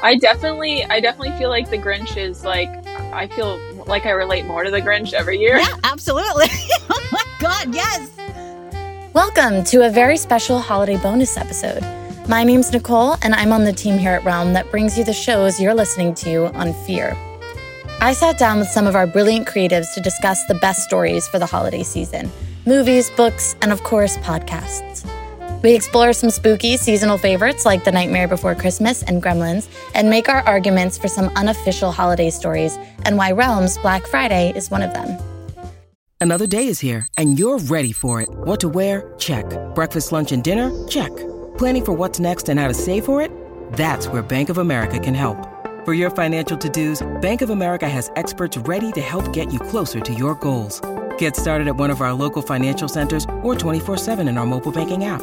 I definitely, I definitely feel like the Grinch is like, I feel like I relate more to the Grinch every year. Yeah, absolutely. oh my God, yes. Welcome to a very special holiday bonus episode. My name's Nicole, and I'm on the team here at Realm that brings you the shows you're listening to on Fear. I sat down with some of our brilliant creatives to discuss the best stories for the holiday season movies, books, and of course, podcasts. We explore some spooky seasonal favorites like The Nightmare Before Christmas and Gremlins, and make our arguments for some unofficial holiday stories and why Realms Black Friday is one of them. Another day is here, and you're ready for it. What to wear? Check. Breakfast, lunch, and dinner? Check. Planning for what's next and how to save for it? That's where Bank of America can help. For your financial to-dos, Bank of America has experts ready to help get you closer to your goals. Get started at one of our local financial centers or 24-7 in our mobile banking app.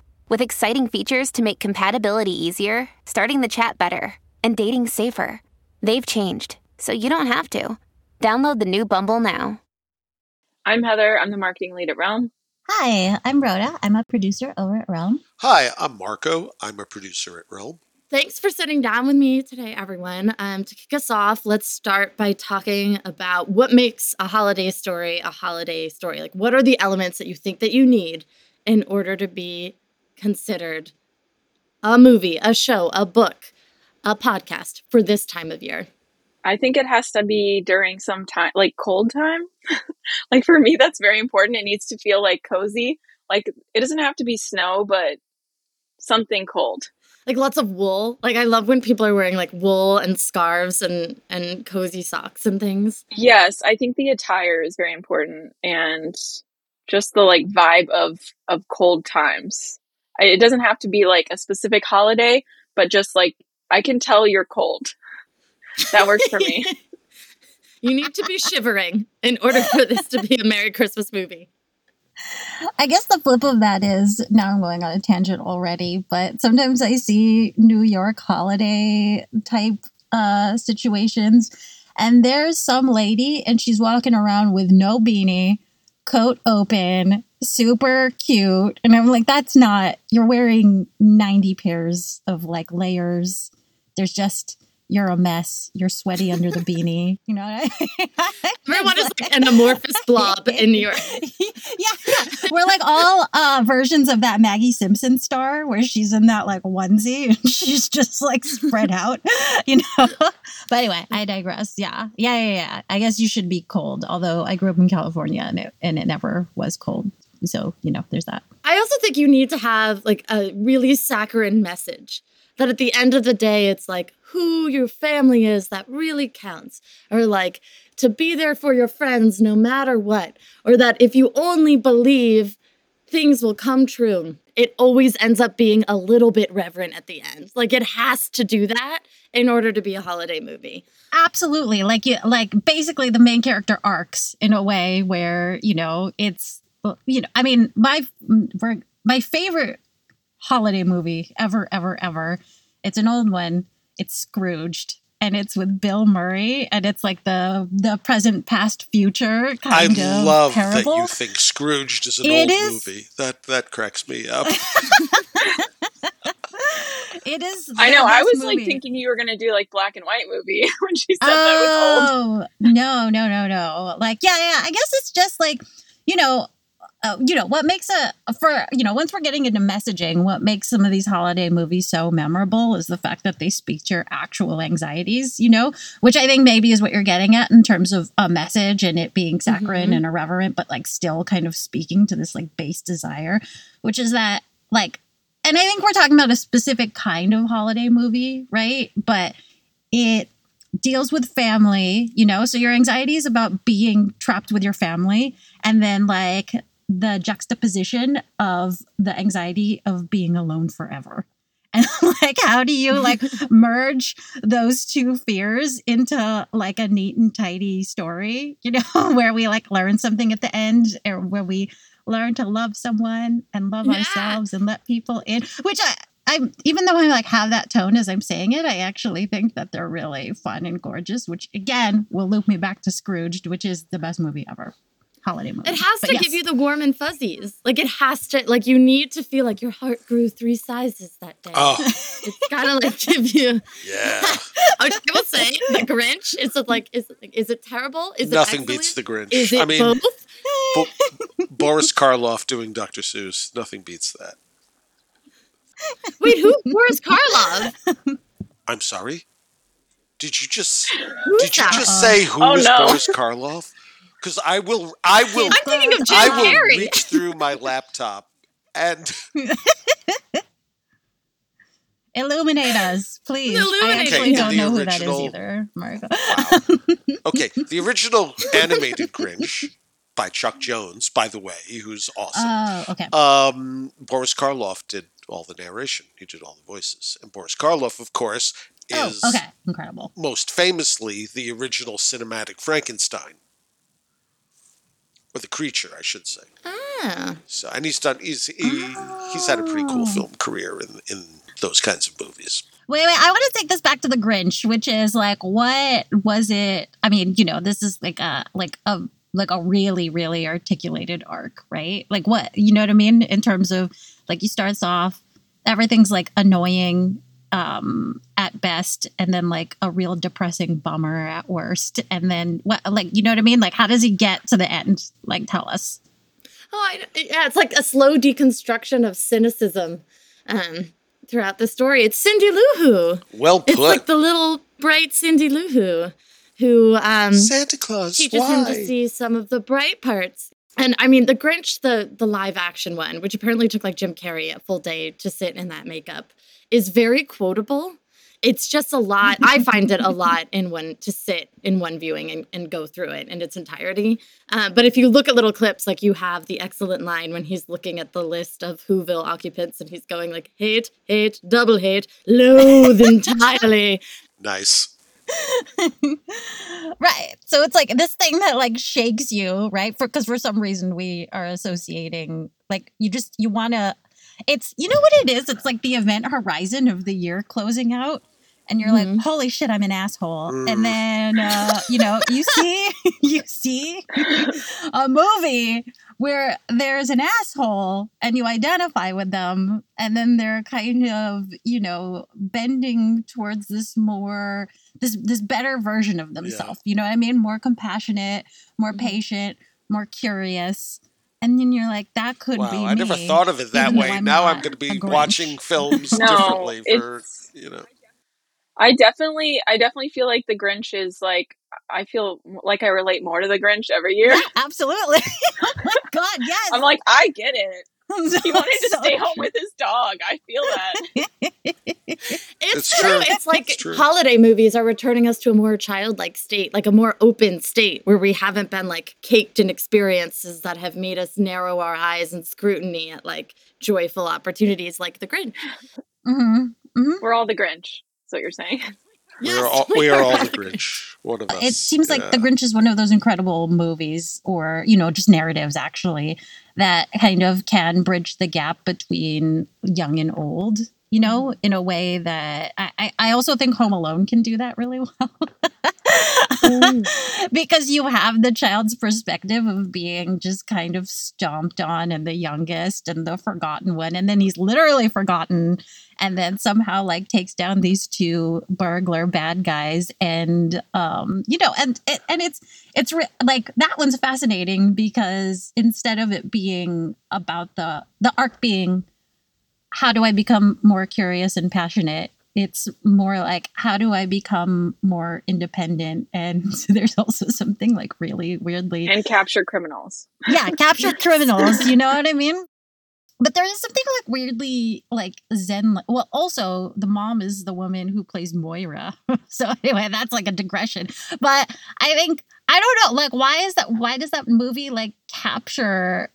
with exciting features to make compatibility easier, starting the chat better, and dating safer. They've changed, so you don't have to. Download the new Bumble now. I'm Heather. I'm the marketing lead at Realm. Hi, I'm Rhoda. I'm a producer over at Realm. Hi, I'm Marco. I'm a producer at Realm. Thanks for sitting down with me today, everyone. Um, to kick us off, let's start by talking about what makes a holiday story a holiday story. Like, what are the elements that you think that you need in order to be considered a movie, a show, a book, a podcast for this time of year? I think it has to be during some time, like cold time. like for me, that's very important. It needs to feel like cozy. Like it doesn't have to be snow, but something cold. Like lots of wool. Like I love when people are wearing like wool and scarves and and cozy socks and things. Yes, I think the attire is very important and just the like vibe of of cold times. It doesn't have to be like a specific holiday, but just like I can tell you're cold. That works for me. you need to be shivering in order for this to be a Merry Christmas movie. I guess the flip of that is now I'm going on a tangent already, but sometimes I see New York holiday type uh, situations, and there's some lady and she's walking around with no beanie, coat open, super cute. And I'm like, that's not, you're wearing 90 pairs of like layers. There's just, you're a mess. You're sweaty under the beanie. You know I mean? Everyone is like an amorphous blob in New York. yeah, yeah. We're like all uh, versions of that Maggie Simpson star where she's in that like onesie and she's just like spread out, you know? But anyway, I digress. Yeah. Yeah, yeah, yeah. I guess you should be cold. Although I grew up in California and it, and it never was cold. So, you know, there's that. I also think you need to have like a really saccharine message that at the end of the day, it's like who your family is that really counts. Or like to be there for your friends no matter what. Or that if you only believe things will come true, it always ends up being a little bit reverent at the end. Like it has to do that in order to be a holiday movie. Absolutely. Like you like basically the main character arcs in a way where, you know, it's you know, I mean, my my favorite holiday movie ever, ever, ever. It's an old one. It's Scrooged, and it's with Bill Murray, and it's like the the present, past, future kind of I of love parable. that you think Scrooged is an It old is- movie. That that cracks me up. It is. I know. I best was like thinking you were gonna do like black and white movie when she said that was old. Oh no, no, no, no! Like, yeah, yeah. I guess it's just like, you know, uh, you know, what makes a for you know, once we're getting into messaging, what makes some of these holiday movies so memorable is the fact that they speak to your actual anxieties. You know, which I think maybe is what you're getting at in terms of a message and it being saccharine Mhm. and irreverent, but like still kind of speaking to this like base desire, which is that like, and I think we're talking about a specific kind of holiday movie, right? But it deals with family, you know, so your anxiety is about being trapped with your family and then like the juxtaposition of the anxiety of being alone forever. And like how do you like merge those two fears into like a neat and tidy story you know where we like learn something at the end or where we learn to love someone and love Yeah. ourselves and let people in which i I even though I like have that tone as I'm saying it, I actually think that they're really fun and gorgeous, which again will loop me back to Scrooged, which is the best movie ever. Holiday movie. It has But to yes. give you the warm and fuzzies. Like it has to like you need to feel like your heart grew three sizes that day. Oh, It's gotta like give you yeah. I will say the Grinch. Is it like is it like, is it terrible? Is Nothing it beats the? Grinch. Is it I mean, both? Bo- Boris Karloff doing Dr. Seuss. Nothing beats that. Wait, who? Boris Karloff? I'm sorry. Did you just Who's did you that? just say who Oh, was no. Boris Karloff? Because I will I will I'm thinking of Jim I will Carrey. reach through my laptop and Illuminate us, please. Illuminate I actually us. don't The know who that is original- either, Margo. wow. Okay, the original animated Grinch by Chuck Jones, by the way, who's awesome. Oh, okay. Um, Boris Karloff did all the narration. He did all the voices. And Boris Karloff, of course, Oh, is okay. Incredible. most famously the original cinematic Frankenstein. Or the creature, I should say. Ah. So, and he's done. He's he, he's had a pretty cool Oh. film career in in those kinds of movies. Wait, wait. I want to take this back to the Grinch, which is like, what was it? I mean, you know, this is like a like a like a really really articulated arc, right? Like what you know what I mean in terms of like he starts off, everything's like annoying um at best and then like a real depressing bummer at worst and then what like you know what i mean like how does he get to the end like tell us Oh, I, yeah, it's like a slow deconstruction of cynicism um, throughout the story. It's Cindy Lou Who. Well put. It's like the little bright Cindy Lou Who, who um, Santa Claus. teaches him to see some of the bright parts. And I mean, the Grinch, the the live action one, which apparently took like Jim Carrey a full day to sit in that makeup, is very quotable. It's just a lot. I find it a lot in one to sit in one viewing and, and go through it in its entirety. Uh, but if you look at little clips, like you have the excellent line when he's looking at the list of Whoville occupants and he's going like hate, hate, double hate, loathe entirely. Nice. Right so it's like this thing that like shakes you right for because for some reason we are associating like you just you want to it's you know what it is it's like the event horizon of the year closing out and you're Mhm. like holy shit i'm an asshole Mm. and then uh you know you see you see a movie where there's an asshole and you identify with them and then they're kind of you know bending towards this more this this better version of themselves you know what i mean more compassionate more Mhm. patient more curious and then you're like that could be Wow, I never thought of it that way. I'm now I'm going to be watching films No, differently for it's- you know. I definitely, I definitely feel like the Grinch is like, I feel like I relate more to the Grinch every year. absolutely oh my god yes I'm like, I get it. He wanted to So stay home with his dog. I feel that. It's, It's true. true. It's like It's true. holiday movies are returning us to a more childlike state, like a more open state where we haven't been like caked in experiences that have made us narrow our eyes and scrutiny at like joyful opportunities like the Grinch. Mhm. We're all the Grinch. That's what you're saying. We are all, we we are all the Grinch. One of us. It seems like The. Grinch is one of those incredible movies, or you know, just narratives actually that kind of can bridge the gap between young and old. You know, mm-hmm. in a way that I, I also think Home Alone can do that really well. because you have the child's perspective of being just kind of stomped on and the youngest and the forgotten one. And then he's literally forgotten and then somehow like takes down these two burglar bad guys and um you know and and it's it's re- like that one's fascinating because instead of it being about the the arc being how do i become more curious and passionate it's more like how do i become more independent and there's also something like really weirdly And capture criminals. yeah, capture criminals. You know what I mean? But there is something like weirdly like Zen. Well, also the mom is the woman who plays Moira. so anyway, that's like a digression. But I think I don't know. Like, why is that? Why does that movie like capture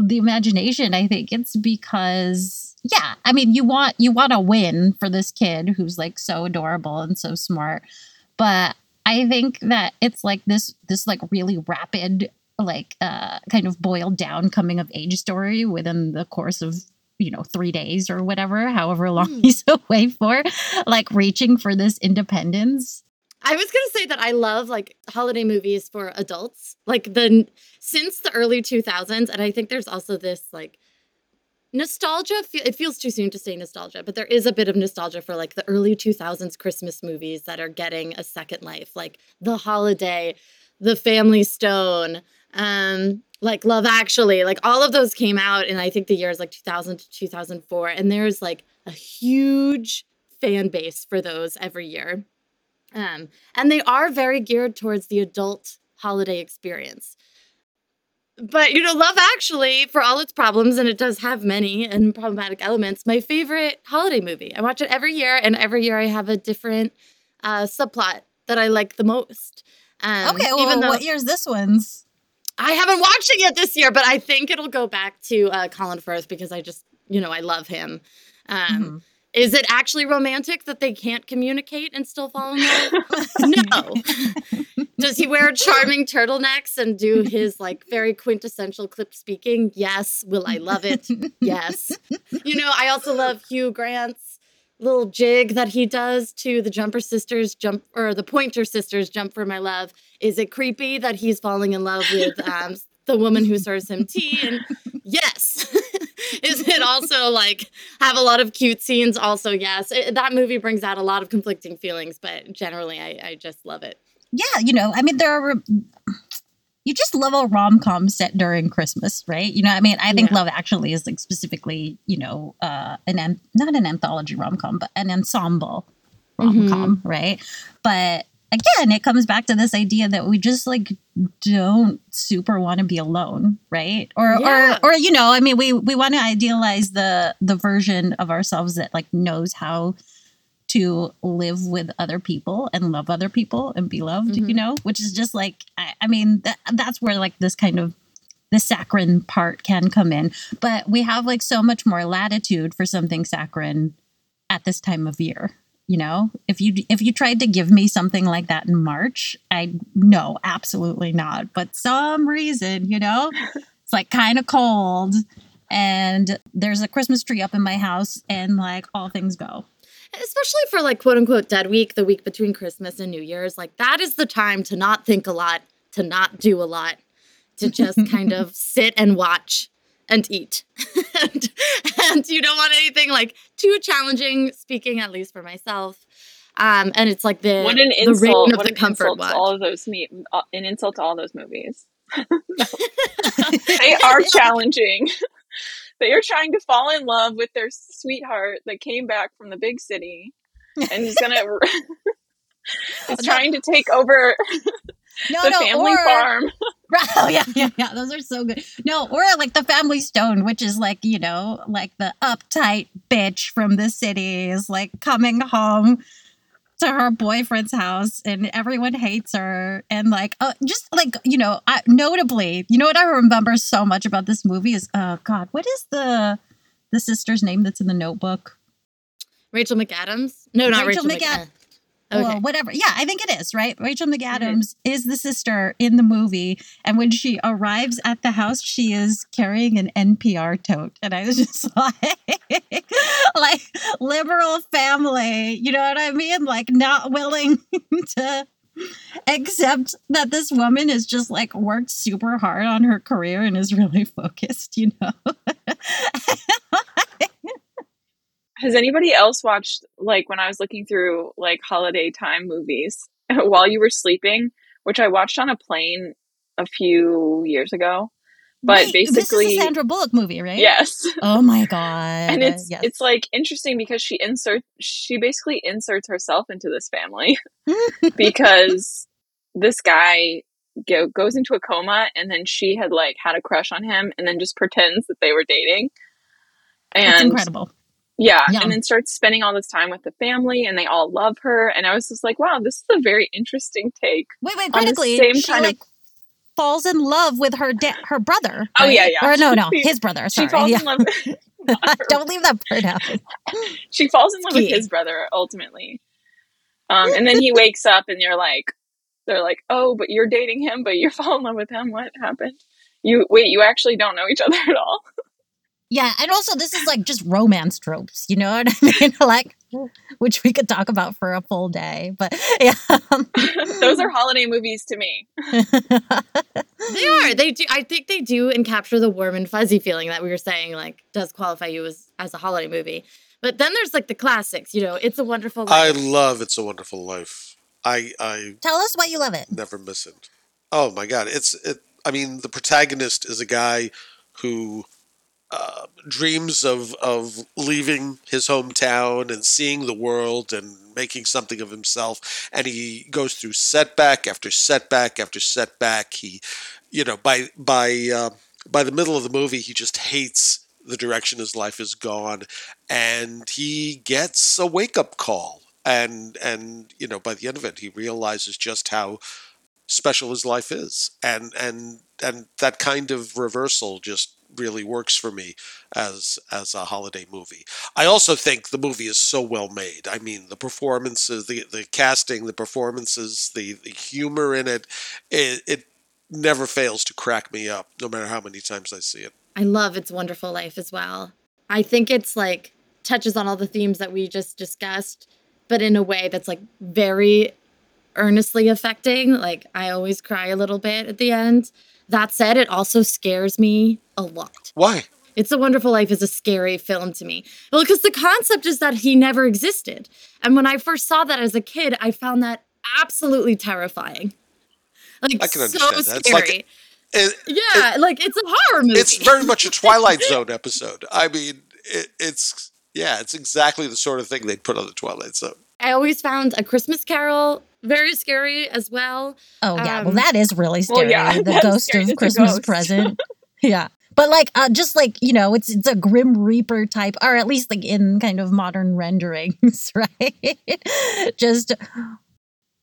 the imagination? I think it's because yeah, I mean, you want you want a win for this kid who's like so adorable and so smart, but I think that it's like this this like really rapid like uh kind of boiled down coming of age story within the course of you know three days or whatever however long Mm. he's away for like reaching for this independence I was gonna say that I love like holiday movies for adults, like the since the early 2000s, and I think there's also this like nostalgia. It feels too soon to say nostalgia, but there is a bit of nostalgia for like the early 2000s Christmas movies that are getting a second life, like The Holiday, The Family Stone, um, like Love Actually, like all of those came out in I think the years like 2000 to 2004, and there's like a huge fan base for those every year. Um, and they are very geared towards the adult holiday experience. But you know, Love Actually, for all its problems, and it does have many and problematic elements, my favorite holiday movie. I watch it every year, and every year I have a different uh, subplot that I like the most. Um, okay well even though what year's this one's I haven't watched it yet this year, but I think it'll go back to uh, Colin Firth because I just, you know, I love him. Um, Mhm. Is it actually romantic that they can't communicate and still fall in love? no. Does he wear charming turtlenecks and do his like very quintessential clipped speaking? Yes. Will I love it? Yes. You know, I also love Hugh Grant's little jig that he does to the Jumper Sisters jump or the Pointer Sisters jump for my love. Is it creepy that he's falling in love with um, the woman who serves him tea? And yes. Is it also like have a lot of cute scenes? Also, yes. It- that movie brings out a lot of conflicting feelings, but generally, I, I just love it. yeah you know i mean there are you just love a rom-com set during christmas right you know i mean i think Yeah. love actually is like specifically you know uh an an- not an anthology rom-com but an ensemble rom-com right but again it comes back to this idea that we just like don't super want to be alone right or Yeah. or or you know i mean we we want to idealize the the version of ourselves that like knows how to live with other people and love other people and be loved you Mhm. know which is just like i, I mean that, that's where like this kind of the saccharine part can come in but we have like so much more latitude for something saccharine at this time of year you know if you if you tried to give me something like that in march i no absolutely not but some reason you know it's like kind of cold and there's a christmas tree up in my house and like all things go Especially for like quote unquote dead week, the week between Christmas and New Year's. Like that is the time to not think a lot, to not do a lot, to just kind of sit and watch and eat. and, and you don't want anything like too challenging, speaking at least for myself. Um, and it's like the, What an the insult! of What the an comfort insult to all of those me uh, an insult to all those movies. they are challenging. they are trying to fall in love with their sweetheart that came back from the big city and is gonna is trying to take over no the no, family or, farm. oh yeah, yeah, yeah. Those are so good. No, or like the Family Stone, which is like you know, like the uptight bitch from the city is like coming home to her boyfriend's house, and everyone hates her, and like, uh, just like you know, I, notably, you know what I remember so much about this movie is, oh God, what is the the sister's name that's in the Notebook? Rachel McAdams? No, not Rachel Rachel, McAd- McAdams. Okay. Well, whatever. Yeah, I think it is, right? Rachel mm-hmm. McAdams is the sister in the movie. And when she arrives at the house, she is carrying an NPR tote. And I was just like, like liberal family, you know what I mean? Like not willing to accept that this woman has just like worked super hard on her career and is really focused, you know? Has anybody else watched like when I was looking through like holiday time movies while you were sleeping, which I watched on a plane a few years ago? But Wait, this is basically, a Sandra Bullock movie, right? yes. Oh my God. and it's yes. it's like interesting because she inserts she basically inserts herself into this family because this guy go, goes into a coma and then she had like had a crush on him and then just pretends that they were dating it's and incredible. Yeah Yeah. and then starts spending all this time with the family and they all love her and i was just like wow this is a very interesting take Wait, wait, critically, same she kind of- like falls in love with her da- her brother. Oh, yeah, yeah. Or no, no, his brother. she falls yeah. in love Don't leave that part out. she falls in love with his brother ultimately. Um, and then he wakes up and you're like, they're like, oh, but you're dating him, but you fall in love with him. What happened? You wait, you actually don't know each other at all. Yeah, and also this is like just romance tropes, you know what I mean? like, which we could talk about for a full day, but yeah. Um Those are holiday movies to me. They are. They do. I think they do and capture the warm and fuzzy feeling that we were saying, like, does qualify you as as a holiday movie. But then there's like the classics. You know, It's a Wonderful I love It's a Wonderful Life. I I Tell us why you love it. never miss it. Oh my god, it's it. I mean, the protagonist is a guy who uh, dreams of of leaving his hometown and seeing the world and making something of himself, and he goes through setback after setback after setback. He, you know, by by uh, by the middle of the movie, he just hates the direction his life is gone, and he gets a wake up call. And and you know, by the end of it, he realizes just how special his life is and and and that kind of reversal just really works for me as as a holiday movie. I also think the movie is so well made. I mean the performances the the casting the performances the the humor in it it, it never fails to crack me up no matter how many times i see it. I love It's Wonderful Life as well. I think it's like touches on all the themes that we just discussed, but in a way that's like very earnestly affecting. Like I always cry a little bit at the end. That said, it also scares me a lot. why It's a Wonderful Life is a scary film to me. Well, because the concept is that he never existed. And when I first saw that as a kid, I found that absolutely terrifying. Like I can so understand that. It's like- it, yeah, like it's a horror movie. it's very much a twilight zone episode i mean it, it's yeah it's exactly the sort of thing they'd put on the twilight zone I always found A Christmas Carol very scary as well. Oh yeah, well Um, that is really well, scary. yeah, the ghost scary. of It's a Christmas ghost. present. yeah. But like uh just like, you know, it's it's a grim reaper type or at least like in kind of modern renderings, right? just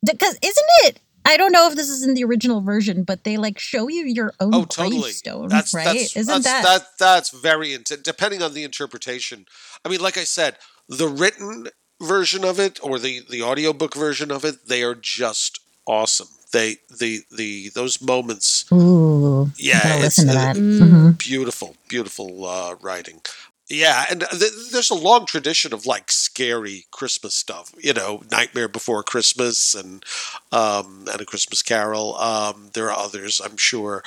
because isn't it I don't know if this is in the original version, but they like show you your own Oh, totally. gravestone, That's right? that's Isn't that's, that, that that's very int- depending on the interpretation. I mean, like I said, the written version of it or the the audiobook version of it, they are just awesome. They the the those moments, Ooh, yeah, it's uh. Mm. Mhm. beautiful, beautiful uh, writing. Yeah, and th- there's a long tradition of like scary Christmas stuff. You know, Nightmare Before Christmas and um, and A Christmas Carol. Um, there are others, I'm sure,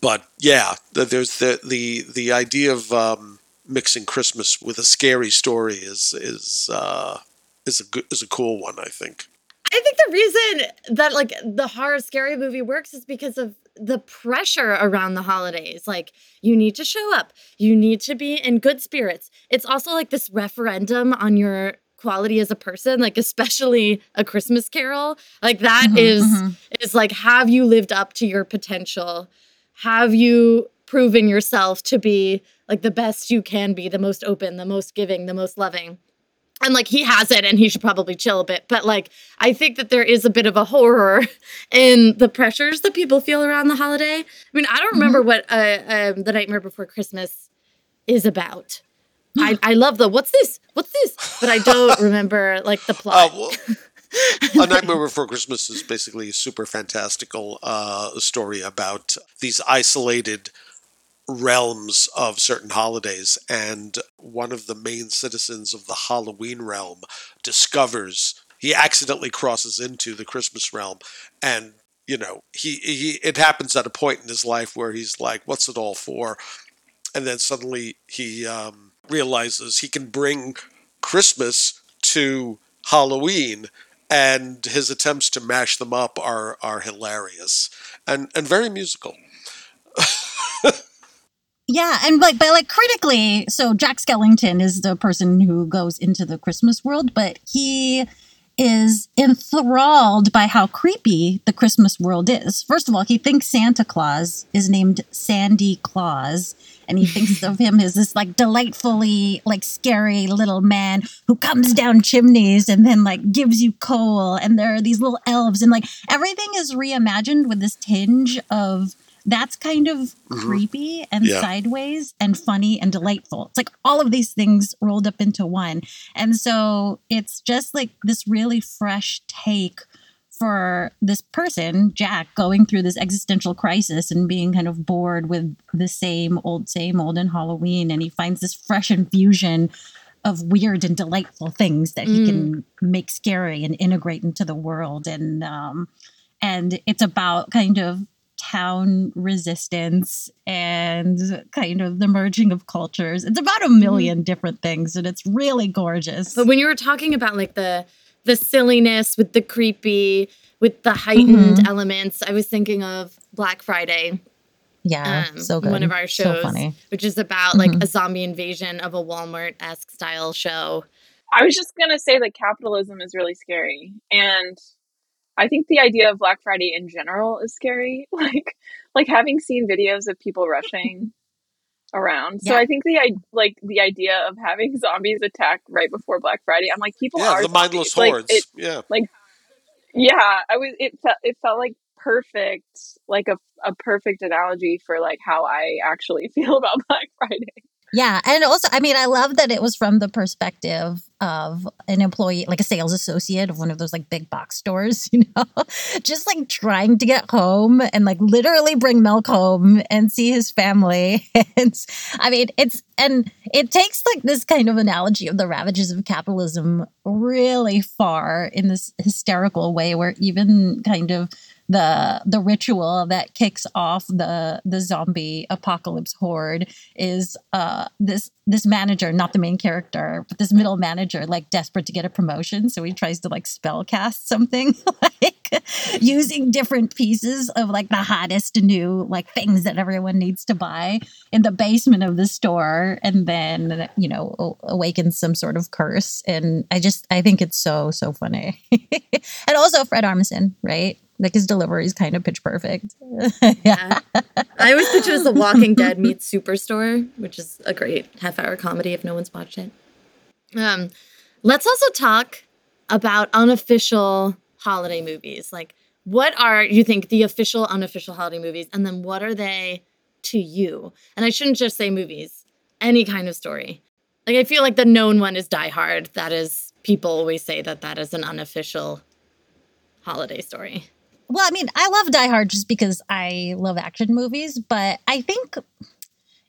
but yeah, there's the the the idea of um, mixing Christmas with a scary story is is uh, is a good, is a cool one. I think. I think the reason that like the horror scary movie works is because of the pressure around the holidays. Like you need to show up, you need to be in good spirits. It's also like this referendum on your quality as a person, like especially a Christmas carol. Like that Mhm, is mhm. is like have you lived up to your potential? Have you proven yourself to be like the best you can be, the most open, the most giving, the most loving? and like he has it and he should probably chill a bit. But like i think that there is a bit of a horror in the pressures that people feel around the holiday. I mean i don't remember what uh, um, the nightmare before christmas is about. I, I love the what's this? What's this? But i don't remember like the Uh, plot. well, A Nightmare Before Christmas is basically a super fantastical uh, story about these isolated realms of certain holidays, and one of the main citizens of the Halloween realm discovers he accidentally crosses into the Christmas realm, and you know he he it happens at a point in his life where he's like, "What's it all for?" And then suddenly he um, realizes he can bring Christmas to Halloween, and his attempts to mash them up are are hilarious and and very musical. Yeah, and like, but like critically, so Jack Skellington is the person who goes into the Christmas world, but he is enthralled by how creepy the Christmas world is. First of all, he thinks Santa Claus is named Sandy Claus, and he thinks of him as this like delightfully like scary little man who comes down chimneys and then like gives you coal, and there are these little elves, and like everything is reimagined with this tinge of that's kind of Mhm. creepy and Yeah. sideways and funny and delightful. It's like all of these things rolled up into one. And so it's just like this really fresh take for this person, Jack, going through this existential crisis and being kind of bored with the same old, same old in Halloween. And he finds this fresh infusion of weird and delightful things that he can make scary and integrate into the world. And um, and it's about kind of town resistance and kind of the merging of cultures. It's about a 1000000 different things, and it's really gorgeous. But when you were talking about like the the silliness with the creepy, with the heightened Mhm. elements, I was thinking of Black Friday, yeah, um, so good. one of our So shows, funny. which is about like Mhm. a zombie invasion of a Walmart esque style show. I was just gonna say that capitalism is really scary, and I think the idea of Black Friday in general is scary. Like, like having seen videos of people rushing around. So I think the i- like the idea of having zombies attack right before Black Friday. I'm like, people Yeah, are the mindless zombies. Like, hordes. it- yeah. yeah, I was. It felt it felt like perfect, like a a perfect analogy for like how I actually feel about Black Friday. Yeah, and also, I mean, I love that it was from the perspective of an employee, like a sales associate of one of those like big box stores, you know, just like trying to get home and like literally bring milk home and see his family. And I mean, it's and it takes like this kind of analogy of the ravages of capitalism really far in this hysterical way, where even kind of the the ritual that kicks off the the zombie apocalypse horde is uh this this manager not the main character but this middle manager like desperate to get a promotion. So he tries to like spell cast something like using different pieces of like the hottest new like things that everyone needs to buy in the basement of the store and then you know awakens some sort of curse. And i just i think it's so so funny. And also fred armisen right like his delivery is kind of pitch perfect yeah I always picture as The Walking Dead meets Superstore, which is a great half hour comedy if no one's watched it. Um, let's also talk about unofficial holiday movies. Like, what are you think the official, unofficial holiday movies, and then what are they to you? And I shouldn't just say movies, any kind of story. Like, I feel like the known one is Die Hard. That is, people always say that that is an unofficial holiday story. Well, I mean, I love Die Hard just because I love action movies, but I think,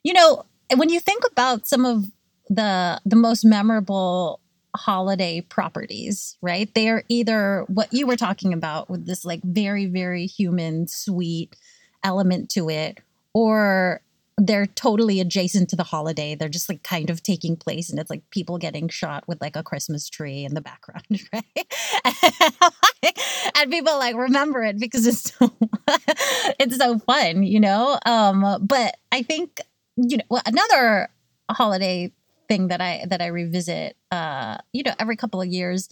you know, when you think about some of the the most memorable holiday properties, right? They are either what you were talking about with this like very very human sweet element to it or they're totally adjacent to the holiday. They're just like kind of taking place, and it's like people getting shot with like a Christmas tree in the background, right? and people like remember it because it's so it's so fun, you know. Um, but I think you know well, another holiday thing that I that I revisit, uh, you know, every couple of years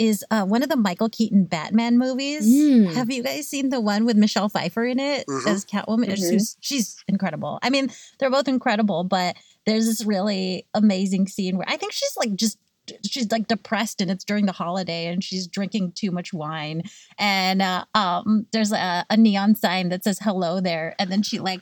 is uh, one of the Michael Keaton Batman movies. Mm. Have you guys seen the one with Michelle Pfeiffer in it Mhm. as Catwoman? Mhm. She's, she's incredible. I mean, they're both incredible, but there's this really amazing scene where I think she's like just she's like depressed and it's during the holiday and she's drinking too much wine and uh, um there's a, a neon sign that says hello there and then she like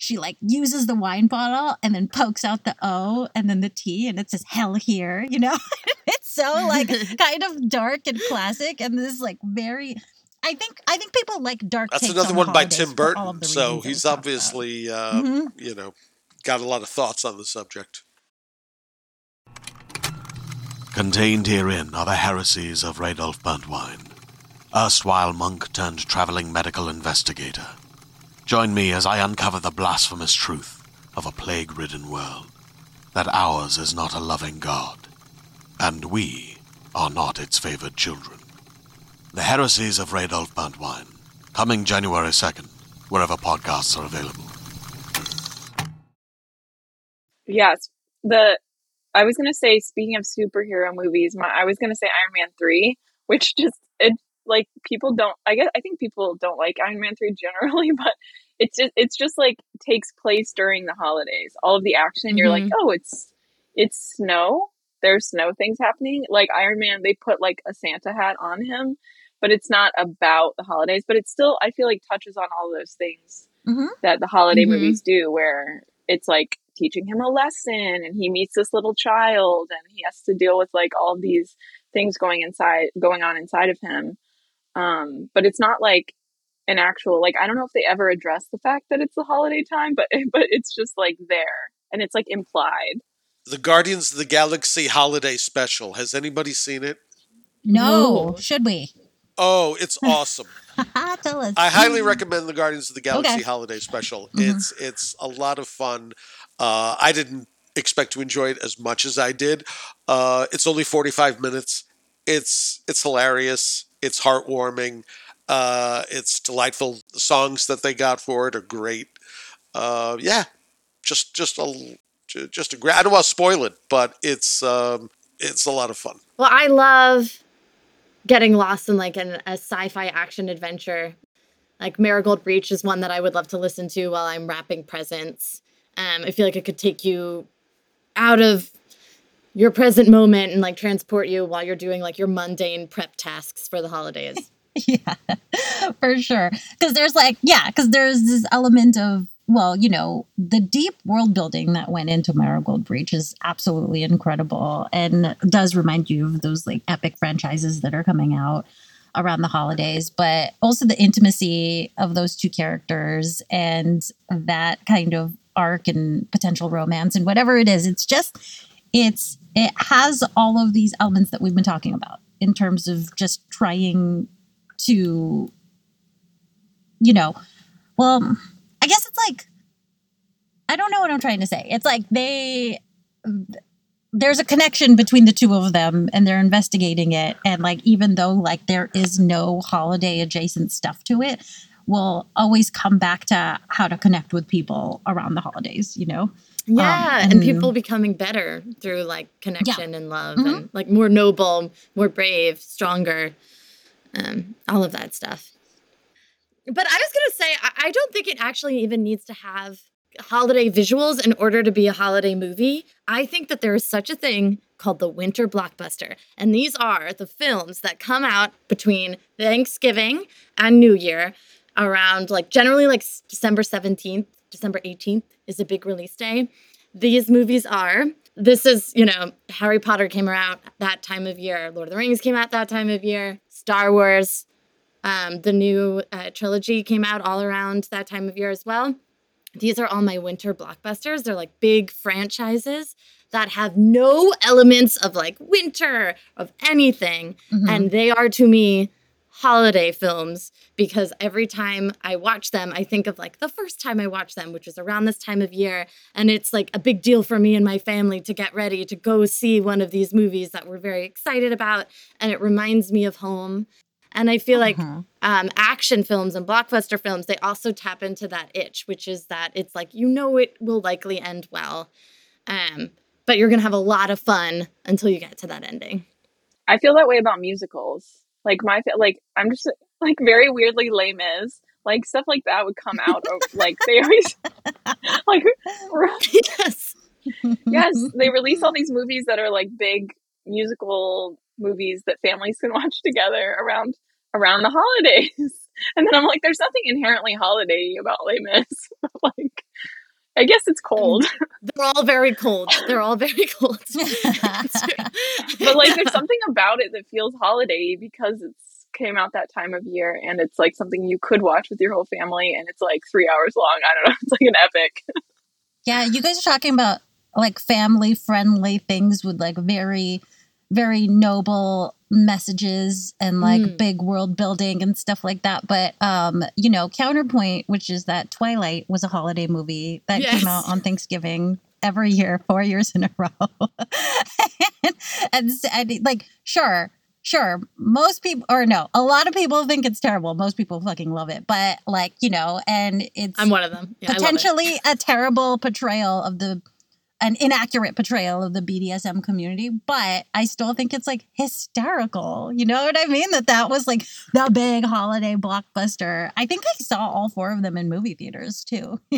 she like uses the wine bottle and then pokes out the O and then the T and it says hell here, you know? it's so like kind of dark and classic and this is like very I think I think people like dark That's takes another on one by Tim for all of Burton. So he's obviously, uh, Mhm. you know, got a lot of thoughts on the subject. Contained herein are the heresies of Radolf Burntwine, erstwhile monk turned traveling medical investigator. Join me as I uncover the blasphemous truth of a plague ridden world that ours is not a loving God, and we are not its favored children. The heresies of Radolf Burntwine, coming January 2nd, wherever podcasts are available. Yes, the I was gonna say speaking of superhero movies, my I was gonna say Iron Man three, which just it like people don't. I guess I think people don't like Iron Man three generally, but it's just it's just like takes place during the holidays. All of the action, you're like, oh, it's it's snow. There's snow things happening. Like Iron Man, they put like a Santa hat on him, but it's not about the holidays. But it still, I feel like touches on all those things Mhm. that the holiday Mhm. movies do, where it's like teaching him a lesson and he meets this little child and he has to deal with like all these things going inside going on inside of him um but it's not like an actual like i don't know if they ever address the fact that it's the holiday time but but it's just like there and it's like implied The Guardians of the Galaxy holiday special. Has anybody seen it? No, No. should we? Oh, it's awesome. Tell us. I highly recommend the Guardians of the Galaxy Okay. holiday special. Mhm. It's it's a lot of fun. Uh, I didn't expect to enjoy it as much as I did. Uh, it's only forty five minutes. It's it's hilarious. It's heartwarming. Uh, it's delightful. The songs that they got for it are great. Uh, yeah, just just a just a great. I don't want to spoil it, but it's um, it's a lot of fun. Well, I love getting lost in like an, a sci-fi action adventure. Like Marigold Breach is one that I would love to listen to while I'm wrapping presents. Um, I feel like it could take you out of your present moment and like transport you while you're doing like your mundane prep tasks for the holidays. yeah, for sure. Because there's like, yeah, because there's this element of, well, you know, the deep world building that went into Marigold Breach is absolutely incredible and does remind you of those like epic franchises that are coming out around the holidays, but also the intimacy of those two characters and that kind of arc and potential romance and whatever it is. It's just, it's, it has all of these elements that we've been talking about in terms of just trying to you know well i guess it's like i don't know what i'm trying to say. It's like they there's a connection between the two of them and they're investigating it. And like even though like there is no holiday adjacent stuff to it we'll always come back to how to connect with people around the holidays you know Yeah, Um, and, and- people becoming better through like connection and love Mhm. and like more noble, more brave, stronger, um, all of that stuff. But I was gonna say, I, I don't think it actually even needs to have holiday visuals in order to be a holiday movie. I think that there is such a thing called the winter blockbuster. And these are the films that come out between Thanksgiving and New Year around like generally like December 17th, December 18th is a big release day. These movies are this is, you know, Harry Potter came out that time of year, Lord of the Rings came out that time of year, Star Wars, um, the new uh, trilogy came out all around that time of year as well. These are all my winter blockbusters. They're like big franchises that have no elements of like winter, of anything. Mhm. And they are to me holiday films because every time I watch them, I think of like the first time I watched them, which was around this time of year. And it's like a big deal for me and my family to get ready to go see one of these movies that we're very excited about. And it reminds me of home. And I feel like Uh-huh. um, action films and blockbuster films, they also tap into that itch, which is that it's like, you know, it will likely end well. Um, but you're going to have a lot of fun until you get to that ending. I feel that way about musicals. Like my like I'm just like very weirdly lame is like stuff like that would come out of, like they always like yes. yes they release all these movies that are like big musical movies that families can watch together around around the holidays and then I'm like there's nothing inherently holiday about Les Mis but like I guess it's cold They're all very cold. They're all very cold. but like there's something about it that feels holiday because it's came out that time of year and it's like something you could watch with your whole family and it's like three hours long i don't know it's like an epic Yeah, you guys are talking about like family friendly things with like very, very noble messages and like Mm. big world building and stuff like that. But um, you know, Counterpoint, which is that Twilight was a holiday movie that Yes. came out on Thanksgiving every year, four years in a row. and, and, and, like, sure. Sure, most people, or no, a lot of people think it's terrible. Most people fucking love it, but like you know, and it's I'm one of them. Yeah, I love it. potentially a terrible portrayal of the an inaccurate portrayal of the BDSM community, but I still think it's like hysterical. You know what I mean? That that was like the big holiday blockbuster. I think I saw all four of them in movie theaters too.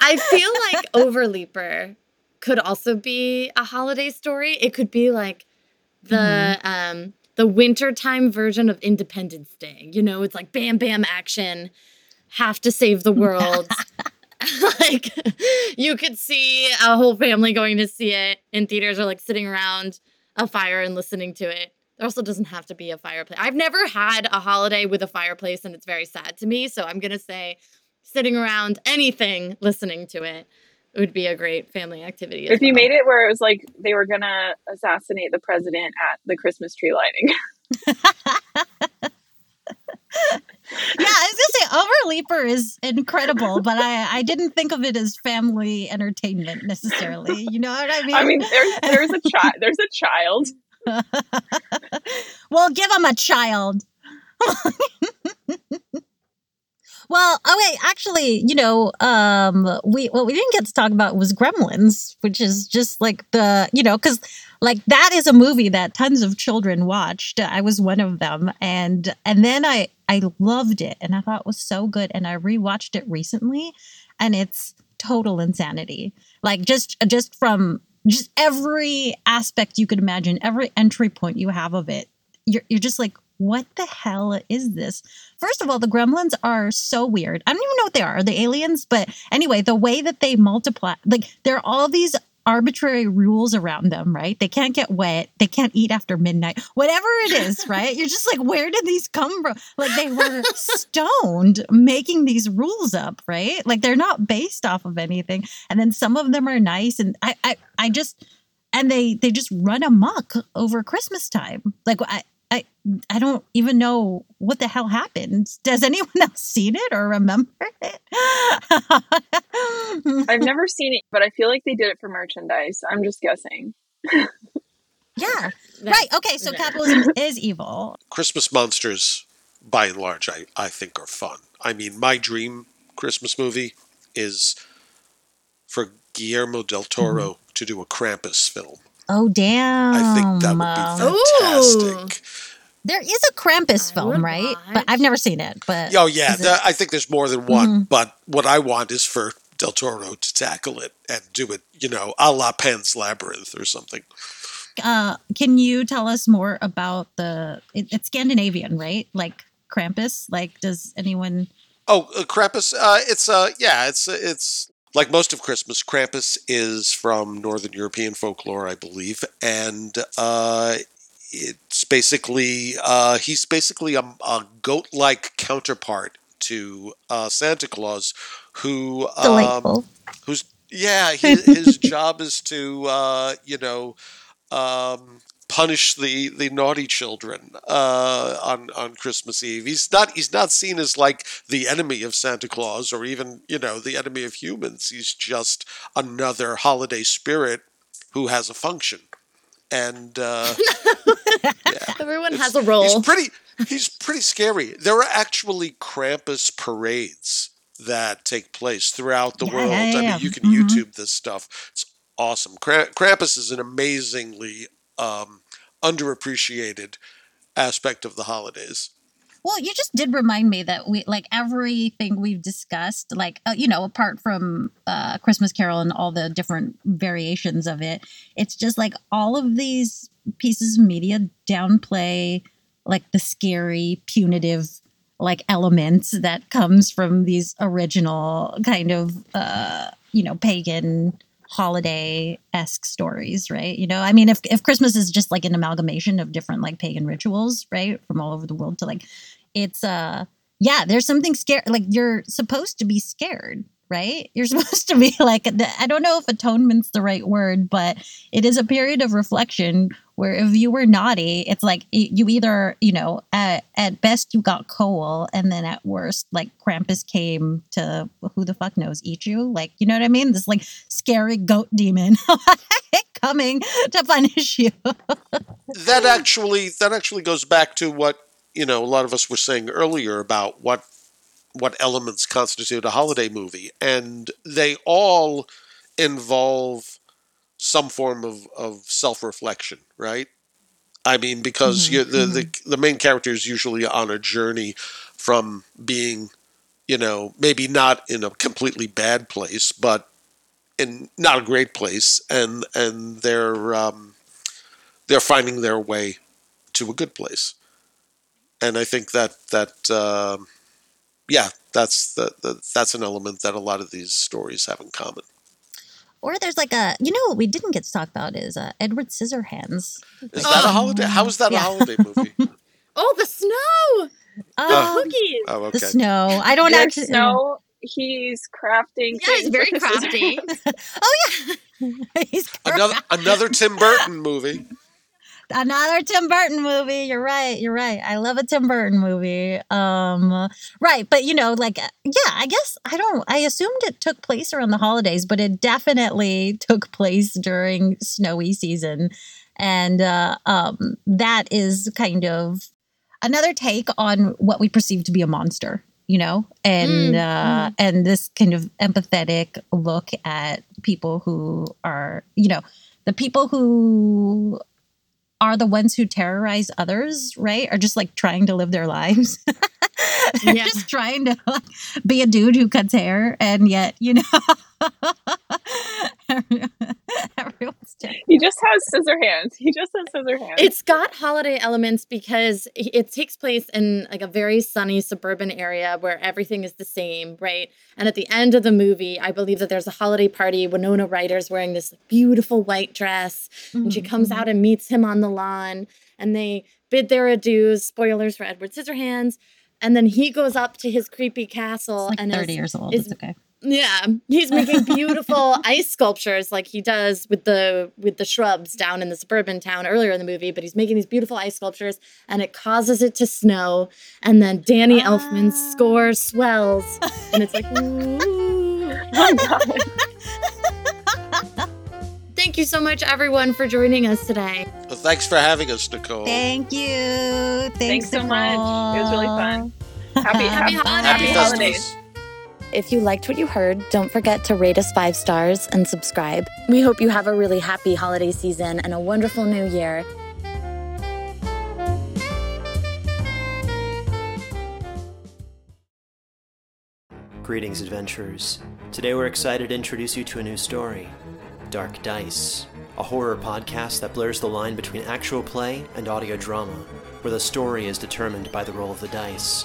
I feel like Overleaper could also be a holiday story. It could be like the um the wintertime version of Independence Day. You know, it's like bam, bam action, have to save the world. like you could see a whole family going to see it in theaters or like sitting around a fire and listening to it. There also doesn't have to be a fireplace. I've never had a holiday with a fireplace and it's very sad to me. So I'm going to say sitting around anything listening to it would be a great family activity. If you made it where it was like they were gonna assassinate the president at the Christmas tree lighting. yeah, I was gonna say Overleaper is incredible, but I, I didn't think of it as family entertainment necessarily. You know what I mean? I mean, there's there's a child. There's a child. well, give him a child. Well, okay, actually, you know, um, we what we didn't get to talk about was Gremlins, which is just like the, you know, because like that is a movie that tons of children watched. I was one of them, and and then I I loved it, and I thought it was so good, and I rewatched it recently, and it's total insanity. Like just just from just every aspect you could imagine, every entry point you have of it, you're you're just like, what the hell is this? First of all, the gremlins are so weird. I don't even know what they are. Are they aliens? But anyway, the way that they multiply, like there are all these arbitrary rules around them, right? They can't get wet. They can't eat after midnight. Whatever it is, right? You're just like, where did these come from? Like they were stoned making these rules up, right? Like they're not based off of anything. And then some of them are nice. And I I, I just and they they just run amok over Christmas time. Like I I I don't even know what the hell happened. Does anyone else seen it or remember it? I've never seen it, but I feel like they did it for merchandise. I'm just guessing. yeah. Right. Okay. So capitalism is evil. Christmas monsters, by and large, I, I think are fun. I mean, my dream Christmas movie is for Guillermo del Toro mm-hmm. to do a Krampus film. Oh damn! I think that would be fantastic. Ooh. There is a Krampus film, right? Watch. But I've never seen it. But oh yeah, the, I think there's more than one. Mm-hmm. But what I want is for Del Toro to tackle it and do it, you know, a la Pan's Labyrinth or something. Uh, can you tell us more about the? It, it's Scandinavian, right? Like Krampus. Like, does anyone? Oh, uh, Krampus. Uh, it's uh, yeah, it's it's like most of Christmas, Krampus is from Northern European folklore, I believe, and uh, it's basically uh, he's basically a, a goat-like counterpart to uh, Santa Claus, who um, who's yeah, his, his job is to uh, you know um, punish the, the naughty children uh, on on Christmas Eve. He's not he's not seen as like the enemy of Santa Claus or even you know the enemy of humans. He's just another holiday spirit who has a function and uh, yeah, everyone has a role. He's pretty. He's pretty scary. There are actually Krampus parades that take place throughout the yeah, world. Yeah. I mean, you can mm-hmm. YouTube this stuff. It's awesome. Krampus is an amazingly um, underappreciated aspect of the holidays. Well, you just did remind me that we like everything we've discussed, like uh, you know, apart from uh, Christmas Carol and all the different variations of it, it's just like all of these pieces of media downplay like the scary, punitive like elements that comes from these original kind of uh, you know pagan holiday esque stories, right? You know, I mean, if if Christmas is just like an amalgamation of different like pagan rituals, right, from all over the world, to like, it's uh, yeah, there's something scary. Like you're supposed to be scared, right? You're supposed to be like, I don't know if atonement's the right word, but it is a period of reflection where if you were naughty, it's like you either, you know, at, at best you got coal, and then at worst, like Krampus came to who the fuck knows eat you. Like, you know what I mean? This like scary goat demon coming to punish you. that actually that actually goes back to what you know a lot of us were saying earlier about what what elements constitute a holiday movie, and they all involve some form of, of self reflection, right? I mean, because mm-hmm. the, the mm-hmm. the main character is usually on a journey from being, you know, maybe not in a completely bad place, but in not a great place, and and they're um, they're finding their way to a good place. And I think that that um, yeah, that's the, the that's an element that a lot of these stories have in common. Or there's like a, you know, what we didn't get to talk about is uh, Edward Scissorhands. Is that a holiday? How is that Yeah. a holiday movie? Oh, the snow! Uh, Cookies! Oh, The snow. I don't George actually. Snow, he's crafting. Yeah, he's very with his scissors. crafty. Oh yeah. He's Another another Tim Burton movie. Another Tim Burton movie. You're right. You're right. I love a Tim Burton movie. Um, right, but you know, like, yeah, I guess I don't. I assumed it took place around the holidays, but it definitely took place during snowy season, and uh, um, that is kind of another take on what we perceive to be a monster. You know, and Mm, uh, and this kind of empathetic look at people who are, you know, the people who are the ones who terrorize others, right? Are just like trying to live their lives. They're Yeah. just trying to like, be a dude who cuts hair, and yet, you know, just He just has scissor hands. He just has scissor hands. It's got holiday elements because it it takes place in like a very sunny suburban area where everything is the same, right? And at the end of the movie, I believe that there's a holiday party. Winona Ryder's wearing this beautiful white dress, and she comes mm-hmm. out and meets him on the lawn, and they bid their adieus. Spoilers for Edward Scissorhands. And then he goes up to his creepy castle like and thirty is, years old. is It's okay. Yeah, he's making beautiful ice sculptures like he does with the with the shrubs down in the suburban town earlier in the movie, but he's making these beautiful ice sculptures and it causes it to snow and then Danny ah. Elfman's score swells and it's like ooh. oh god. Thank you so much everyone for joining us today. Well, thanks for having us, Nicole. Thank you. Thanks, Thanks so much. It was really fun. Happy Happy happy, holidays. happy Happy holidays. If you liked what you heard, don't forget to rate us 5 stars and subscribe. We hope you have a really happy holiday season and a wonderful new year. Greetings, adventurers. Today we're excited to introduce you to a new story Dark Dice, a horror podcast that blurs the line between actual play and audio drama, where the story is determined by the roll of the dice.